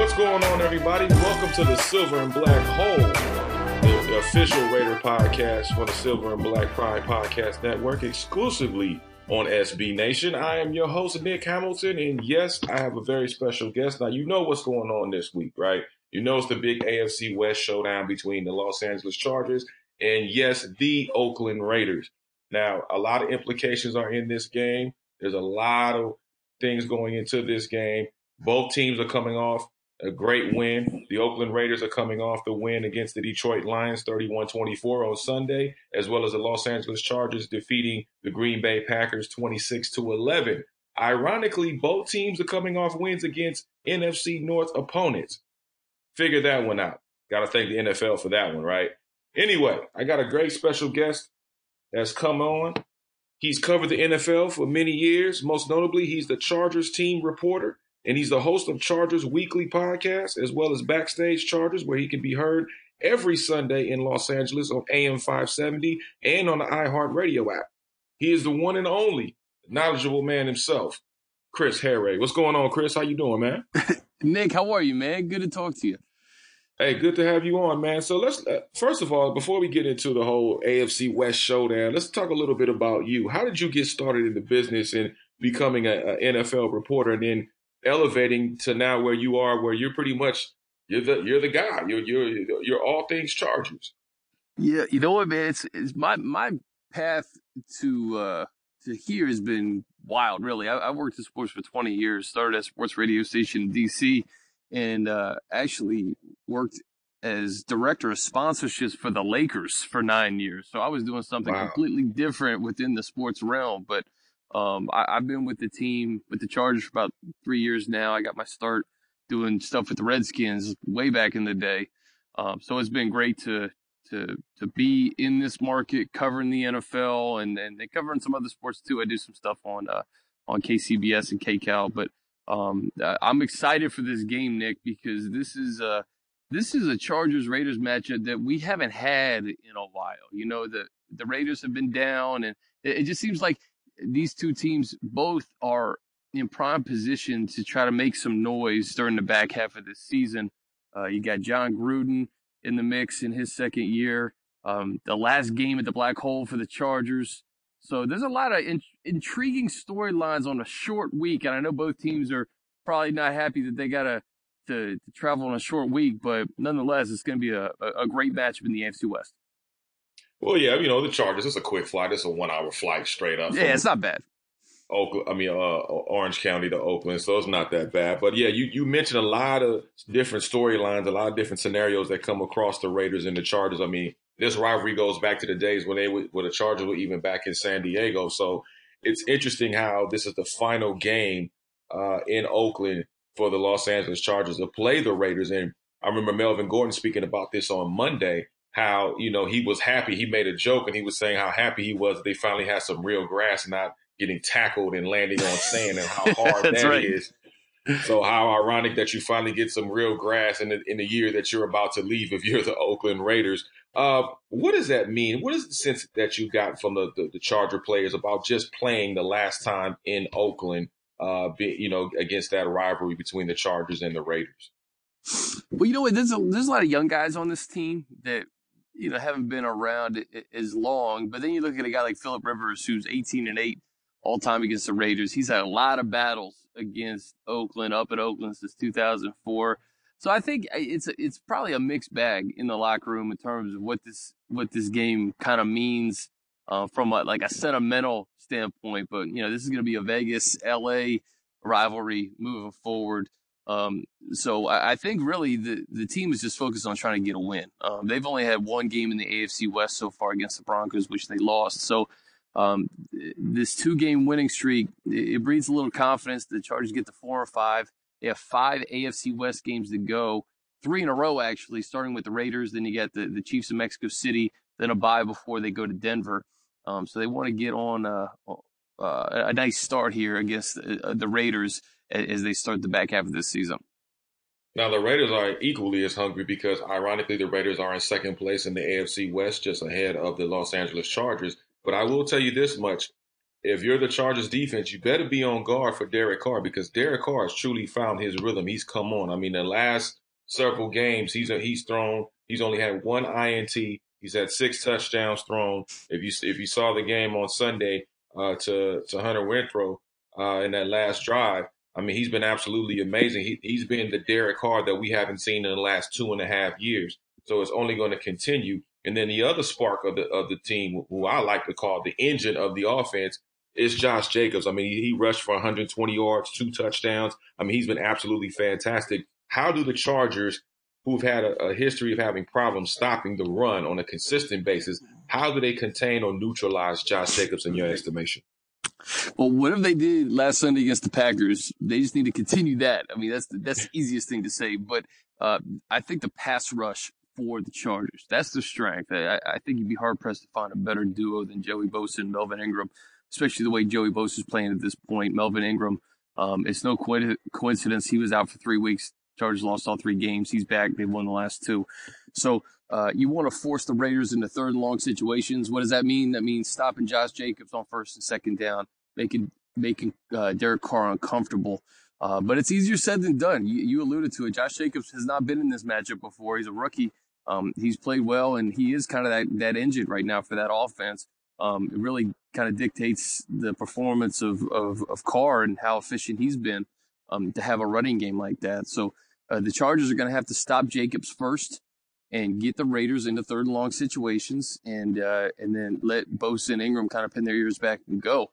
What's going on, everybody? Welcome to the Silver and Black Hole, the, the official Raider podcast for the Silver and Black Pride Podcast Network, exclusively on SB Nation. I am your host, Nick Hamilton, and yes, I have a very special guest. Now, you know what's going on this week, right? You know it's the big AFC West showdown between the Los Angeles Chargers and, yes, the Oakland Raiders. Now, a lot of implications are in this game. There's a lot of things going into this game. Both teams are coming off a great win. The Oakland Raiders are coming off the win against the Detroit Lions 31-24 on Sunday, as well as the Los Angeles Chargers defeating the Green Bay Packers 26 to 11. Ironically, both teams are coming off wins against NFC North opponents. Figure that one out. Got to thank the NFL for that one, right? Anyway, I got a great special guest that's come on. He's covered the NFL for many years. Most notably, he's the Chargers team reporter and he's the host of Chargers Weekly podcast, as well as Backstage Chargers, where he can be heard every Sunday in Los Angeles on AM 570 and on the iHeartRadio app. He is the one and only knowledgeable man himself, Chris Hayre. What's going on, Chris? How you doing, man? Nick, how are you, man? Good to talk to you. Hey, good to have you on, man. So let's uh, first of all, before we get into the whole AFC West showdown, let's talk a little bit about you. How did you get started in the business and becoming an NFL reporter, and then elevating to now where you are, where you're pretty much you're the you're the guy. You're you're you're all things Chargers. Yeah, you know what, man? It's it's my my path to uh to here has been wild. Really, I, I worked in sports for 20 years. Started at sports radio station in DC, and uh, actually worked as director of sponsorships for the Lakers for nine years. So I was doing something wow. completely different within the sports realm, but um, I, have been with the team with the Chargers for about three years now. I got my start doing stuff with the Redskins way back in the day. Um, so it's been great to to to be in this market, covering the NFL and and they covering some other sports too. I do some stuff on uh, on KCBS and KCAL, but um, I'm excited for this game, Nick, because this is a this is a Chargers Raiders matchup that we haven't had in a while. You know, the the Raiders have been down, and it, it just seems like these two teams both are in prime position to try to make some noise during the back half of this season. Uh, you got Jon Gruden in the mix in his second year. Um, the last game at the black hole for the Chargers. So there's a lot of in- intriguing storylines on a short week, and I know both teams are probably not happy that they got to to travel on a short week, but nonetheless, it's going to be a, a great matchup in the AFC West. Well, yeah, you know the Chargers. It's a quick flight. It's a one-hour flight straight up. Yeah, it's not bad. Oakland, I mean, uh, Orange County to Oakland, so it's not that bad. But yeah, you you mentioned a lot of different storylines, a lot of different scenarios that come across the Raiders and the Chargers. I mean, this rivalry goes back to the days when they were, when the Chargers were even back in San Diego. So it's interesting how this is the final game uh, in Oakland for the Los Angeles Chargers to play the Raiders. And I remember Melvin Gordon speaking about this on Monday how you know he was happy. He made a joke and he was saying how happy he was they finally had some real grass, not getting tackled and landing on sand, and how hard that right. is. So how ironic that you finally get some real grass in the, in the year that you're about to leave if you're the Oakland Raiders. Uh, what does that mean? What is the sense that you got from the, the, the Charger players about just playing the last time in Oakland, uh, be, you know, against that rivalry between the Chargers and the Raiders? Well, you know what? There's a, there's a lot of young guys on this team that you know, haven't been around as long. But then you look at a guy like Philip Rivers, who's 18 and 8 all time against the Raiders. He's had a lot of battles against Oakland, up at Oakland since 2004. So I think it's it's probably a mixed bag in the locker room in terms of what this what this game kind of means uh, from a, like a sentimental standpoint. But you know, this is going to be a Vegas LA rivalry moving forward. Um, so I, I, think really the, the team is just focused on trying to get a win. Um, they've only had one game in the AFC West so far against the Broncos, which they lost. So um, this two game winning streak, it, it, breeds a little confidence. The Chargers get to four or five. They have five AFC West games to go, three in a row actually, starting with the Raiders. Then you get the, the Chiefs of Mexico City, then a bye before they go to Denver. Um, so they want to get on uh, uh, a nice start here against uh, the Raiders as they start the back half of this season. Now the Raiders are equally as hungry because ironically the Raiders are in second place in the AFC West, just ahead of the Los Angeles Chargers. But I will tell you this much: if you're the Chargers defense, you better be on guard for Derek Carr because Derek Carr has truly found his rhythm. He's come on. I mean, the last several games, he's he's thrown. He's only had one INT. He's had six touchdowns thrown. If you if you saw the game on Sunday uh, to to Hunter Renfrow uh, in that last drive, I mean, he's been absolutely amazing. He, he's been the Derek Carr that we haven't seen in the last two and a half years. So it's only going to continue. And then the other spark of the of the team, who I like to call the engine of the offense, is Josh Jacobs. I mean, he, he rushed for 120 yards, two touchdowns. I mean, he's been absolutely fantastic. How do the Chargers, who've had a, a history of having problems stopping the run on a consistent basis, how do they contain or neutralize Josh Jacobs in your estimation? Well, whatever they did last Sunday against the Packers, they just need to continue that. I mean, that's the, that's the easiest thing to say. But uh, I think the pass rush for the Chargers, that's the strength. I, I, think you'd be hard pressed to find a better duo than Joey Bosa and Melvin Ingram, especially the way Joey Bosa is playing at this point. Melvin Ingram, um, it's no co- coincidence he was out for three weeks. Chargers lost all three games. He's back. They won the last two. So uh, you want to force the Raiders into third and long situations. What does that mean? That means stopping Josh Jacobs on first and second down, making making uh, Derek Carr uncomfortable. Uh, but it's easier said than done. You, you, alluded to it. Josh Jacobs has not been in this matchup before. He's a rookie. Um, he's played well, and he is kind of that, that engine right now for that offense. Um, it really kind of dictates the performance of, of, of Carr and how efficient he's been um, to have a running game like that. So uh, the Chargers are going to have to stop Jacobs first and get the Raiders into third and long situations, and uh, and then let Bosa and Ingram kind of pin their ears back and go.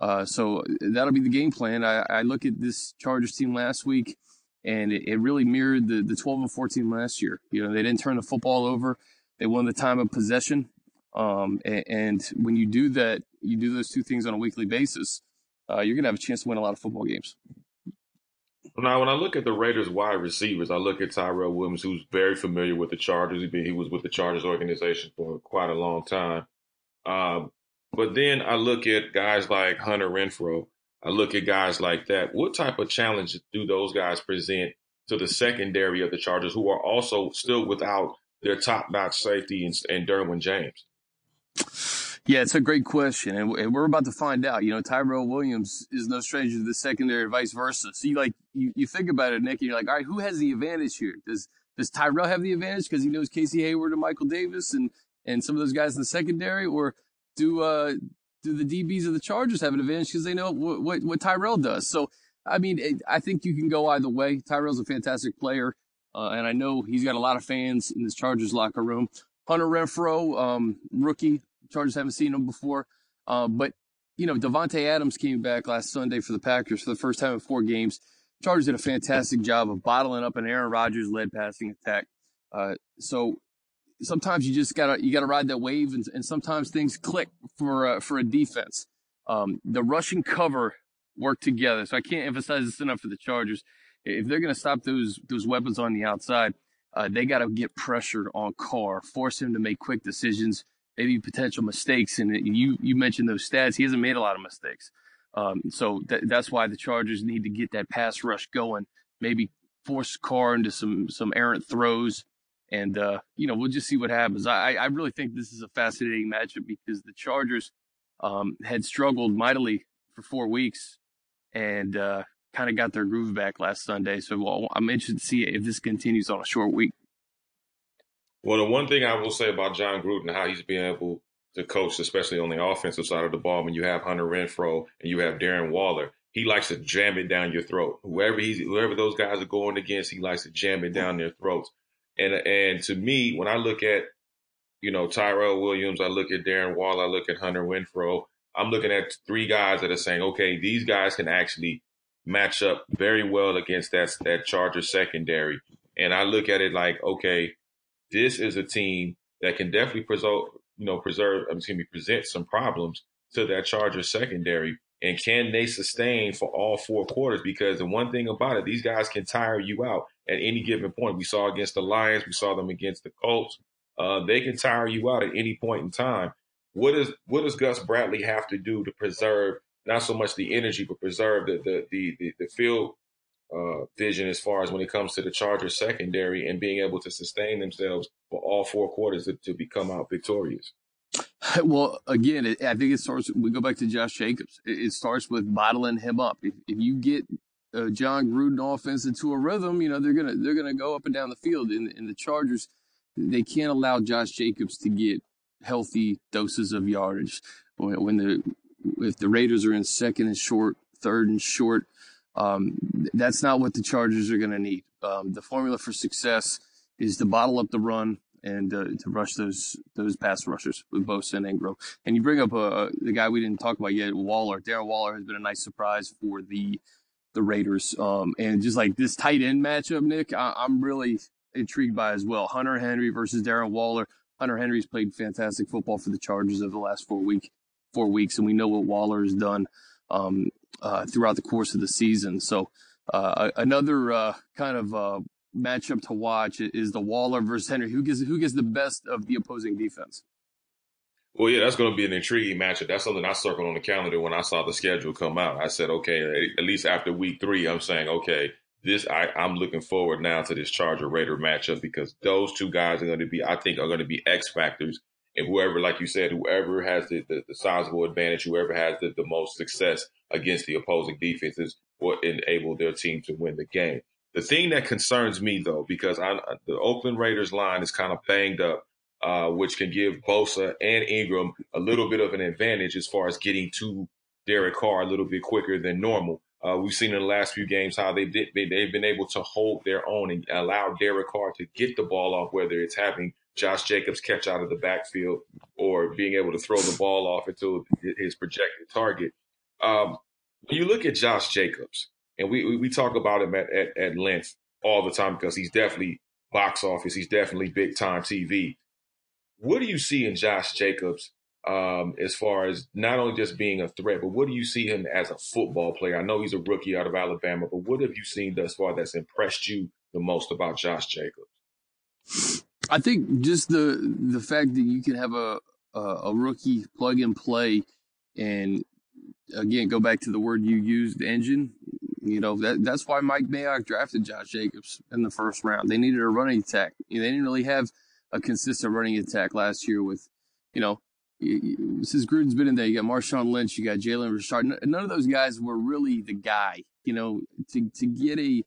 Uh, so that'll be the game plan. I, I, look at this Chargers team last week, and it, it, really mirrored the the 12 and 14 last year. You know, they didn't turn the football over. They won the time of possession. Um, and, and, when you do that, you do those two things on a weekly basis. Uh, you're going to have a chance to win a lot of football games. Now, when I look at the Raiders wide receivers, I look at Tyrell Williams, who's very familiar with the Chargers. He, was with the Chargers organization for quite a long time. Uh, but then I look at guys like Hunter Renfrow. I look at guys like that. What type of challenge do those guys present to the secondary of the Chargers, who are also still without their top-notch safety and, and Derwin James? Yeah, it's a great question, and we're about to find out. You know, Tyrell Williams is no stranger to the secondary, vice versa. So you like you, you think about it, Nick, and you're like, all right, who has the advantage here? Does does Tyrell have the advantage because he knows Casey Hayward and Michael Davis and and some of those guys in the secondary, or do uh do the DBs of the Chargers have an advantage because they know what, what, what Tyrell does? So I mean, it, I think you can go either way. Tyrell's a fantastic player, uh, and I know he's got a lot of fans in this Chargers locker room. Hunter Renfrow, um, rookie, Chargers haven't seen him before. Uh, but, you know, Davante Adams came back last Sunday for the Packers for the first time in four games. Chargers did a fantastic job of bottling up an Aaron Rodgers led passing attack. Uh, so sometimes you just gotta you gotta ride that wave, and, and sometimes things click for uh, for a defense. Um, the rushing cover work together, so I can't emphasize this enough for the Chargers. If they're gonna stop those those weapons on the outside, uh, they got to get pressure on Carr, force him to make quick decisions, maybe potential mistakes. And you you mentioned those stats. He hasn't made a lot of mistakes. Um, so th- that's why the Chargers need to get that pass rush going. Maybe force Carr into some some errant throws, and uh, you know we'll just see what happens. I I really think this is a fascinating matchup because the Chargers um, had struggled mightily for four weeks, and uh, kind of got their groove back last Sunday. So well, I'm interested to see if this continues on a short week. Well, the one thing I will say about Jon Gruden, how he's been able to coach, especially on the offensive side of the ball, when you have Hunter Renfrow and you have Darren Waller, he likes to jam it down your throat. Whoever he's, whoever those guys are going against, he likes to jam it down their throats. And and to me, when I look at, you know, Tyrell Williams, I look at Darren Waller, I look at Hunter Renfrow. I'm looking at three guys that are saying, okay, these guys can actually match up very well against that that Charger secondary. And I look at it like, okay, this is a team that can definitely preserve, you know, preserve, excuse me, present some problems to that Chargers secondary. And can they sustain for all four quarters? Because the one thing about it, these guys can tire you out at any given point. We saw against the Lions, we saw them against the Colts. Uh, they can tire you out at any point in time. What does what does Gus Bradley have to do to preserve not so much the energy, but preserve the the the, the, the field uh, vision as far as when it comes to the Chargers secondary and being able to sustain themselves for all four quarters to, to become out victorious. Well, again, it, I think it starts. We go back to Josh Jacobs. It, it starts with bottling him up. If, if you get uh, Jon Gruden offense into a rhythm, you know they're gonna they're gonna go up and down the field. In, in the Chargers, they can't allow Josh Jacobs to get healthy doses of yardage. When, when the if the Raiders are in second and short, third and short, um, that's not what the Chargers are going to need. Um, the formula for success is to bottle up the run and uh, to rush those those pass rushers with Bosa and Ingram. And you bring up uh, the guy we didn't talk about yet, Waller. Darren Waller has been a nice surprise for the the Raiders. Um, and just like this tight end matchup, Nick, I, I'm really intrigued by as well. Hunter Henry versus Darren Waller. Hunter Henry's played fantastic football for the Chargers over the last four week four weeks, and we know what Waller has done um, uh, throughout the course of the season. So uh, another uh, kind of uh, matchup to watch is the Waller versus Henry. Who gets who gets the best of the opposing defense? Well, yeah, that's going to be an intriguing matchup. That's something I circled on the calendar when I saw the schedule come out. I said, okay, at least after week three, I'm saying, okay, this I, I'm looking forward now to this Charger Raider matchup because those two guys are going to be, I think, are going to be X factors. And whoever, like you said, whoever has the, the, the sizable advantage, whoever has the, the most success against the opposing defenses will enable their team to win the game. The thing that concerns me, though, because I, the Oakland Raiders line is kind of banged up, uh, which can give Bosa and Ingram a little bit of an advantage as far as getting to Derek Carr a little bit quicker than normal. Uh, we've seen in the last few games how they did they, they've been able to hold their own and allow Derek Carr to get the ball off, whether it's having Josh Jacobs catch out of the backfield or being able to throw the ball off into his projected target. Um, when you look at Josh Jacobs, and we we talk about him at, at, at length all the time because he's definitely box office, he's definitely big time TV. What do you see in Josh Jacobs um, as far as not only just being a threat, but what do you see him as a football player? I know he's a rookie out of Alabama, but what have you seen thus far that's impressed you the most about Josh Jacobs? I think just the the fact that you can have a a, a rookie plug and play, and again go back to the word you used, engine. You know that that's why Mike Mayock drafted Josh Jacobs in the first round. They needed a running attack. You know, they didn't really have a consistent running attack last year with, you know, since Gruden's been in there, you got Marshawn Lynch, you got Jalen Richard. None of those guys were really the guy. You know, to to get a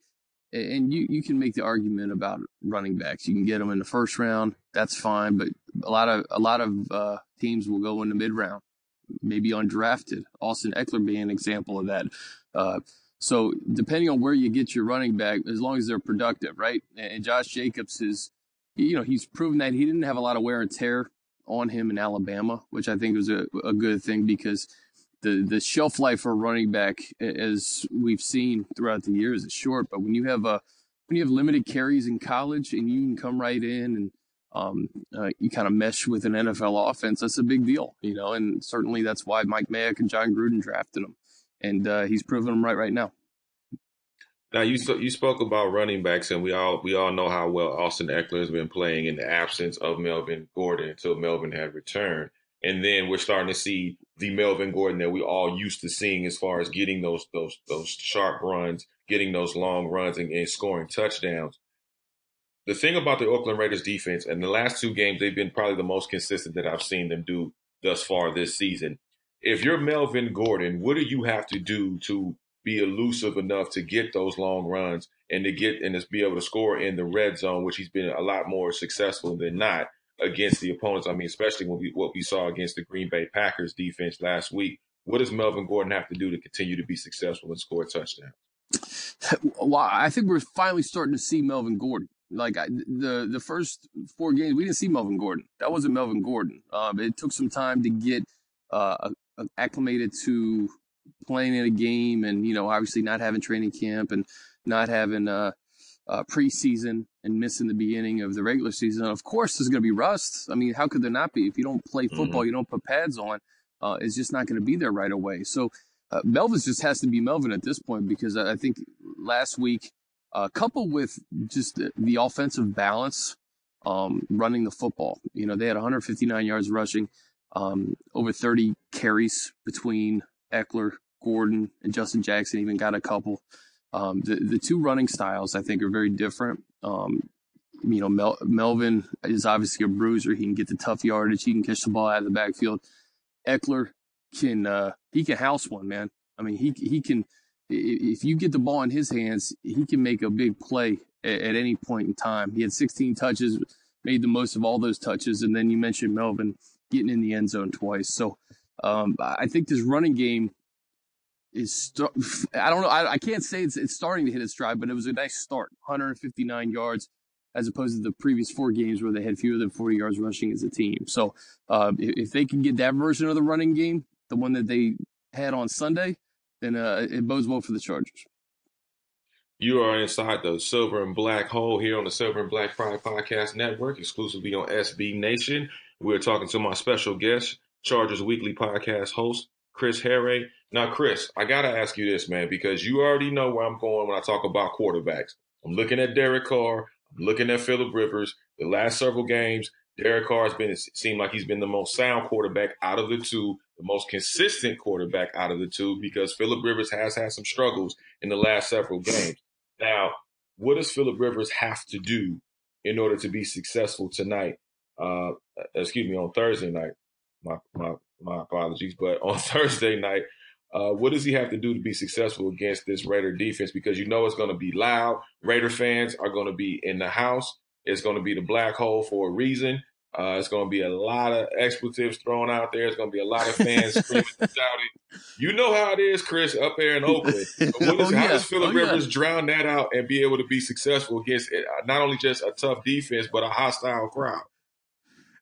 and you you can make the argument about running backs. You can get them in the first round, that's fine. But a lot of a lot of uh, teams will go in the mid round, maybe undrafted. Austin Ekeler being an example of that. Uh, so depending on where you get your running back, as long as they're productive, right? And Josh Jacobs is, you know, he's proven that he didn't have a lot of wear and tear on him in Alabama, which I think was a, a good thing because the the shelf life for running back, as we've seen throughout the years, is short. But when you have a when you have limited carries in college and you can come right in and um, uh, you kind of mesh with an NFL offense, that's a big deal, you know. And certainly that's why Mike Mayock and Jon Gruden drafted him, and uh, he's proven them right right now. Now you you spoke about running backs, and we all we all know how well Austin Ekeler has been playing in the absence of Melvin Gordon until Melvin had returned, and then we're starting to see the Melvin Gordon that we all used to seeing as far as getting those those those sharp runs, getting those long runs, and, and scoring touchdowns. The thing about the Oakland Raiders defense, and the last two games, they've been probably the most consistent that I've seen them do thus far this season. If you're Melvin Gordon, what do you have to do to be elusive enough to get those long runs and to get and to be able to score in the red zone, which he's been a lot more successful than not against the opponents. I mean, especially when we, what we saw against the Green Bay Packers defense last week. What does Melvin Gordon have to do to continue to be successful and score touchdowns? Well, I think we're finally starting to see Melvin Gordon. Like I, the the first four games, we didn't see Melvin Gordon. That wasn't Melvin Gordon. Um, it took some time to get uh, acclimated to playing in a game, and you know, obviously not having training camp and not having uh, uh, preseason and missing the beginning of the regular season. Of course, there's going to be rust. I mean, how could there not be? If you don't play football, mm-hmm. you don't put pads on, uh, it's just not going to be there right away. So uh, Melvin just has to be Melvin at this point because I think last week, uh, coupled with just the, the offensive balance, um, running the football, you know, they had 159 yards rushing, um, over 30 carries between Ekeler, Gordon, and Justin Jackson. Even got a couple. Um, the the two running styles I think are very different. Um, you know, Mel- Melvin is obviously a bruiser. He can get the tough yardage. He can catch the ball out of the backfield. Ekeler can uh, he can house one man. I mean, he he can if you get the ball in his hands, he can make a big play at, at any point in time. He had 16 touches, made the most of all those touches, and then you mentioned Melvin getting in the end zone twice. So um, I think this running game is. St- I don't know. I, I can't say it's it's starting to hit its stride, but it was a nice start. 159 yards as opposed to the previous four games where they had fewer than 40 yards rushing as a team. So uh, if, if, they can get that version of the running game, the one that they had on Sunday, then uh, it bodes well for the Chargers. You are inside the Silver and Black Hole here on the Silver and Black Pride Podcast Network, exclusively on SB Nation. We're talking to my special guest, Chargers Weekly Podcast host, Chris Hayre. Now, Chris, I got to ask you this, man, because you already know where I'm going when I talk about quarterbacks. I'm looking at Derek Carr I'm looking at Philip Rivers, the last several games, Derek Carr has been it seemed like he's been the most sound quarterback out of the two, the most consistent quarterback out of the two, because Philip Rivers has had some struggles in the last several games. Now, what does Philip Rivers have to do in order to be successful tonight? Uh, excuse me, on Thursday night. My my my apologies, but on Thursday night uh, what does he have to do to be successful against this Raider defense? Because you know it's going to be loud. Raider fans are going to be in the house. It's going to be the black hole for a reason. Uh, it's going to be a lot of expletives thrown out there. It's going to be a lot of fans screaming and shouting. You know how it is, Chris, up there in Oakland. oh, how does Philip oh, Rivers yeah. drown that out and be able to be successful against uh, not only just a tough defense, but a hostile crowd?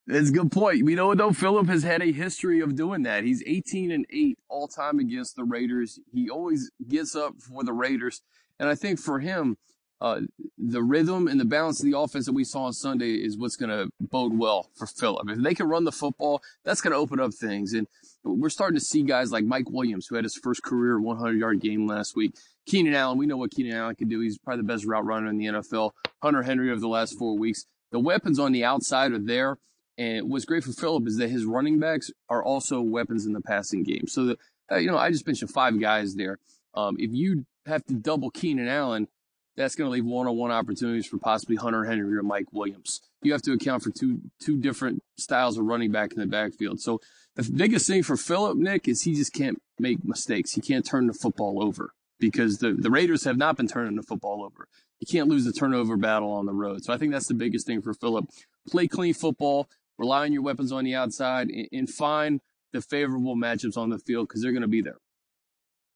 That's a good point. We know though Philip has had a history of doing that. He's 18 and 8 all time against the Raiders. He always gets up for the Raiders. And I think for him, uh, the rhythm and the balance of the offense that we saw on Sunday is what's going to bode well for Philip. If they can run the football, that's going to open up things. And we're starting to see guys like Mike Williams, who had his first career 100 yard game last week. Keenan Allen, we know what Keenan Allen can do. He's probably the best route runner in the NFL. Hunter Henry over the last four weeks. The weapons on the outside are there. And what's great for Philip is that his running backs are also weapons in the passing game. So, that, uh, you know, I just mentioned five guys there. Um, if you have to double Keenan Allen, that's going to leave one-on-one opportunities for possibly Hunter Henry or Mike Williams. You have to account for two two different styles of running back in the backfield. So the biggest thing for Philip Nick is he just can't make mistakes. He can't turn the football over because the, the Raiders have not been turning the football over. You can't lose the turnover battle on the road. So I think that's the biggest thing for Philip. Play clean football, rely on your weapons on the outside, and, and find the favorable matchups on the field because they're going to be there.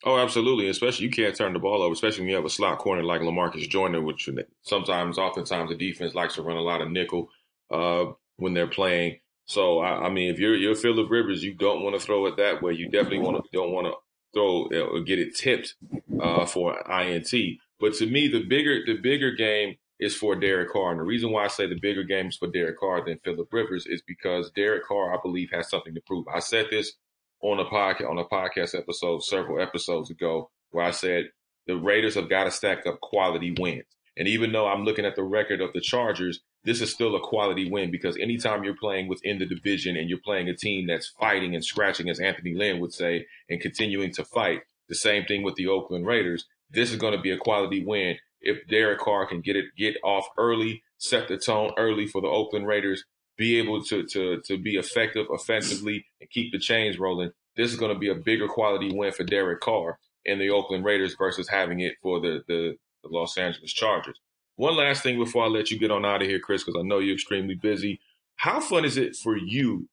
Oh, absolutely. Especially you can't turn the ball over, especially when you have a slot corner like Lamarcus Joyner, which sometimes, oftentimes, the defense likes to run a lot of nickel uh, when they're playing. So, I, I, mean, if you're you're Philip Rivers, you don't want to throw it that way. You definitely want to don't want to throw or get it tipped uh, for INT. But to me, the bigger the bigger game is for Derek Carr. And the reason why I say the bigger game is for Derek Carr than Philip Rivers is because Derek Carr, I believe, has something to prove. I said this on a podcast on a podcast episode several episodes ago where I said the Raiders have got to stack up quality wins. And even though I'm looking at the record of the Chargers, this is still a quality win because anytime you're playing within the division and you're playing a team that's fighting and scratching, as Anthony Lynn would say, and continuing to fight, the same thing with the Oakland Raiders, this is going to be a quality win if Derek Carr can get it get off early, set the tone early for the Oakland Raiders, be able to to to be effective offensively and keep the chains rolling. This is going to be a bigger quality win for Derek Carr and the Oakland Raiders versus having it for the the, the Los Angeles Chargers. One last thing before I let you get on out of here, Chris, because I know you're extremely busy. How fun is it for you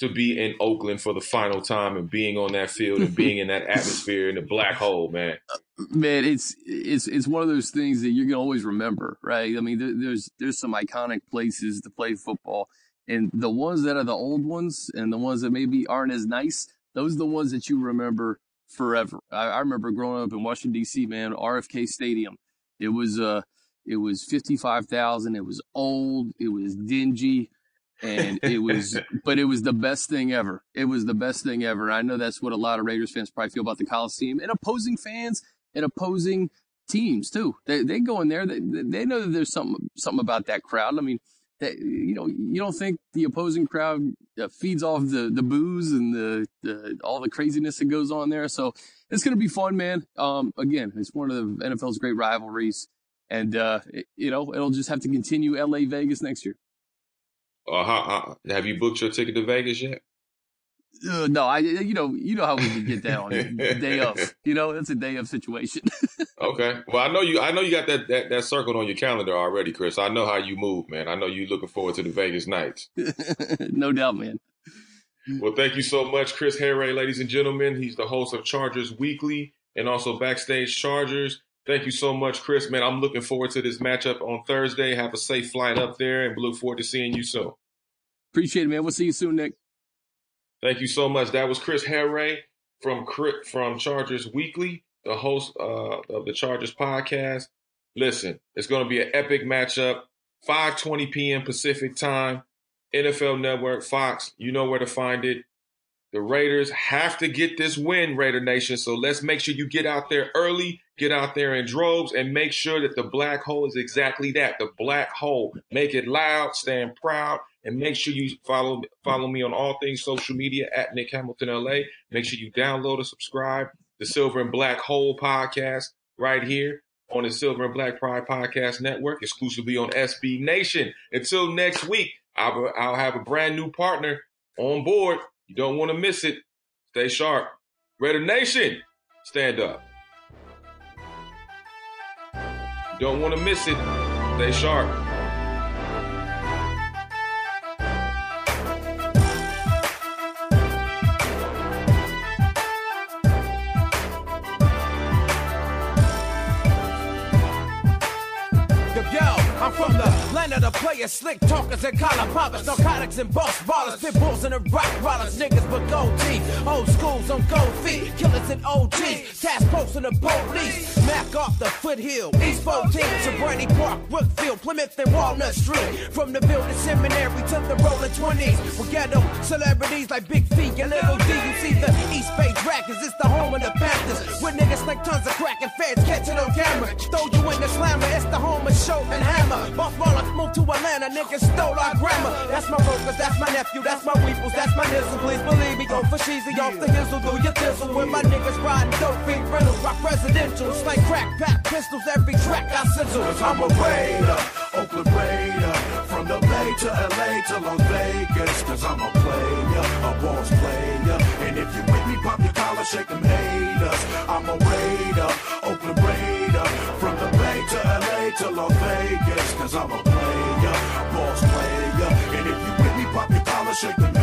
to be in Oakland for the final time and being on that field and being in that atmosphere in the black hole, man. Man, it's it's it's one of those things that you're gonna always remember, right? I mean, there, there's there's some iconic places to play football, and the ones that are the old ones and the ones that maybe aren't as nice, those are the ones that you remember forever. I, I remember growing up in Washington D.C., man, RFK Stadium. It was uh, it was fifty five thousand. It was old. It was dingy and it was but it was the best thing ever. It was the best thing ever. I know that's what a lot of raiders fans probably feel about the coliseum and opposing fans and opposing teams too. They, they go in there they, they know that there's something something about that crowd. I mean that you know you don't think the opposing crowd uh, feeds off the the booze and the, the all the craziness that goes on there. So it's to be fun man. Um again it's one of the nfl's great rivalries. And uh, it, you know it'll just have to continue L.A. Vegas next year. Uh, how, have you booked your ticket to Vegas yet? Uh, no, I you know you know how we can get down day of. You know, it's a day of situation. okay. Well, I know you. I know you got that, that that circled on your calendar already, Chris. I know how you move, man. I know you looking forward to the Vegas nights. no doubt, man. Well, thank you so much, Chris Hayre, ladies and gentlemen. He's the host of Chargers Weekly and also Backstage Chargers. Thank you so much, Chris. Man, I'm looking forward to this matchup on Thursday. Have a safe flight up there, and look forward to seeing you soon. Appreciate it, man. We'll see you soon, Nick. Thank you so much. That was Chris Hayre from from Chargers Weekly, the host uh, of the Chargers podcast. Listen, it's going to be an epic matchup. 5:20 p.m. Pacific time. NFL Network, Fox. You know where to find it. The Raiders have to get this win, Raider Nation. So let's make sure you get out there early, get out there in droves, and make sure that the black hole is exactly that the black hole. Make it loud, stand proud, and make sure you follow follow me on all things social media at Nick Hamilton LA. Make sure you download and subscribe the Silver and Black Hole podcast right here on the Silver and Black Pride Podcast Network, exclusively on SB Nation. Until next week, I'll, I'll have a brand new partner on board. You don't want to miss it. Stay sharp. Raider Nation, stand up. You don't want to miss it. Stay sharp. Players, slick talkers and collar poppers, narcotics and boss ballers, pit bulls and the rock rollers, niggas with gold teeth, old schools on gold feet, killers and OGs, task posts in the police, Mac off the foothill, East 14, Sobrante Park, Brookfield, Plymouth and Walnut Street, from the building seminary to the rolling 20s, we ghetto celebrities like Big Feet and Little D, you see the East Bay Dragons, it's the home of the with niggas like tons of crack and feds catching on camera, throw you in the slammer, it's the home of Show and Hammer, Rollers moved to Atlanta, niggas stole our grammar. That's my brokers, that's my nephew, that's my weeples, that's my nizzle. Please believe me, go for cheesy off the hizzle, do your thistle. When my niggas riding dope, feet rentals, rock presidentials, like crack, pap, pistols, every track I sizzle. Cause I'm a raider, Oakland Raider, to LA to Las Vegas. Cause I'm a player, a boss player. And if you with me, pop your collar, shake them haters. I'm a raider, Oakland Raider, from the Bay to LA to Las Vegas. Cause I'm a player, a boss player. And if you with me, pop your collar, shake the haters.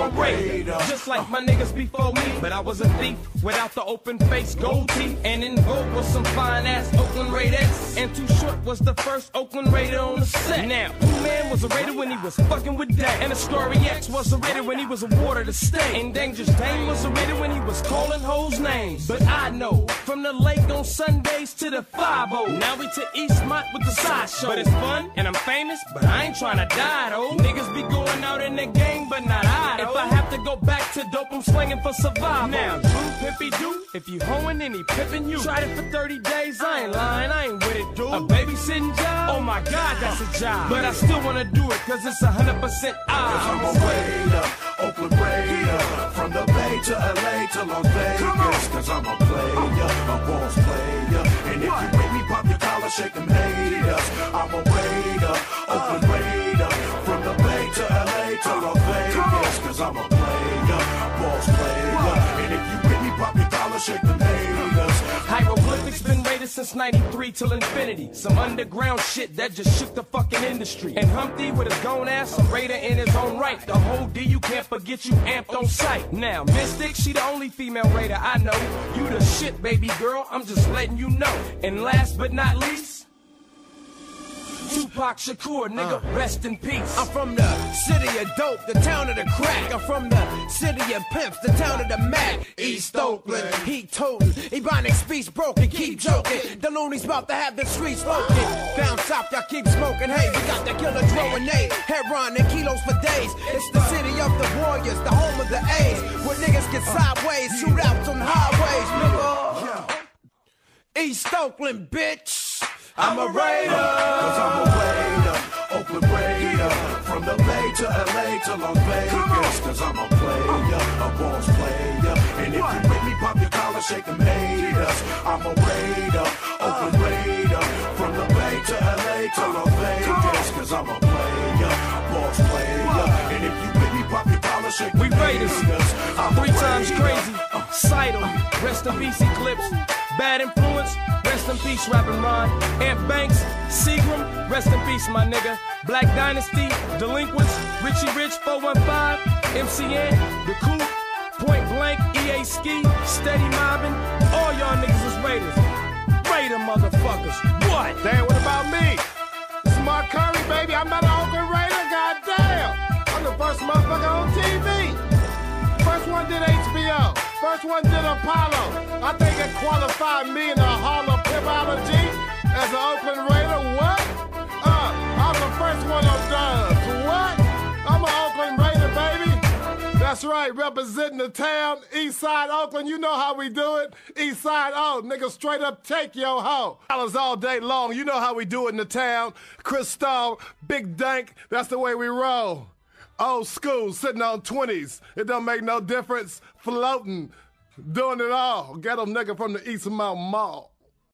A raider, just like my niggas before me. But I was a thief without the open face, gold teeth. And in vogue was some fine ass Oakland Raiders. And Too Short was the first Oakland Raider on the set. Now, Two Man was a Raider when he was fucking with Dak. And Story X was a Raider when he was a water to stay. And Dangerous Dame was a Raider when he was calling hoes names. But I know, from the lake on Sundays to the 5 Now we to Eastmont with the sideshow. But it's fun and I'm famous, but I ain't trying to die though. Niggas be going out in the gang, but not I. Though. If I have to go back to dope, I'm slinging for survival. Now, true pimpy do, if you hoeing and he pimping you. Tried it for 30 days, I ain't lying, I ain't with it, dude. A babysitting job? Oh my god, that's a job. But I still wanna do it, cause it's 100% odds. Cause I'm a raider, Oakland Raider, from the Bay to LA to Las Vegas. Cause I'm a player, a boss player. And if you with me, pop your collar, shake them haters. I'm a raider, Oakland Raider, from the Bay to LA to Las Vegas. Cause I'm a player, boss player. And if you with me, pop your collar, shake them haters. Hieroglyphics been rated since 93 till infinity. Some underground shit that just shook the fucking industry. And Humpty with his gone ass, a raider in his own right. The whole D, you can't forget you amped on sight. Now, Mystic, she the only female raider I know. You the shit, baby girl, I'm just letting you know. And last but not least, Tupac Shakur, nigga, uh. rest in peace. I'm from the city of dope, the town of the crack. I'm from the city of pimps, the town of the Mac. East Oakland, he toting. Ebonic speech broken, keep joking. The loonies about to have the streets smoking. Down south, y'all keep smoking. Hey, we got the killer throwing Nate. Heron and kilos for days. It's the city of the warriors, the home of the A's. Where niggas get sideways, shootouts on highways, nigga. East Oakland, bitch. I'm a raider. Cause I'm a raider. Oakland Raider. From the Bay to LA to Las Vegas. Cause I'm a player, a boss player. And if you with me, pop your collar, shake them haters. I'm a raider. Oakland Raider. From the Bay to LA to Las Vegas, cause I'm a player, boss player. And if you with me, pop your We Raiders. a Three times crazy. Sight 'em. Rest in peace, Eclipse. Bad influence. Rest in peace, Rapping Ron. Ant Banks. Seagram. Rest in peace, my nigga. Black Dynasty. Delinquents. Richie Rich 415. MCN. The Coup. Point Blank. EA Ski. Steady Mobbing. All y'all niggas is Raiders. Raider motherfuckers. What? Damn, what about me? This is Curry, baby. I'm not an first motherfucker on TV. First one did HBO. First one did Apollo. I think it qualified me in the Hall of Pipology as an Oakland Raider. What? Uh, I'm the first one on Dubs. What? I'm an Oakland Raider, baby. That's right, representing the town, East Side Oakland. You know how we do it. East Side O, nigga, straight up take your hoe. Dollars all day long. You know how we do it in the town. Crystal, Big Dank. That's the way we roll. Old school, sitting on 20s. It don't make no difference. Floating, doing it all. Get 'em nigga from the Eastmont Mall.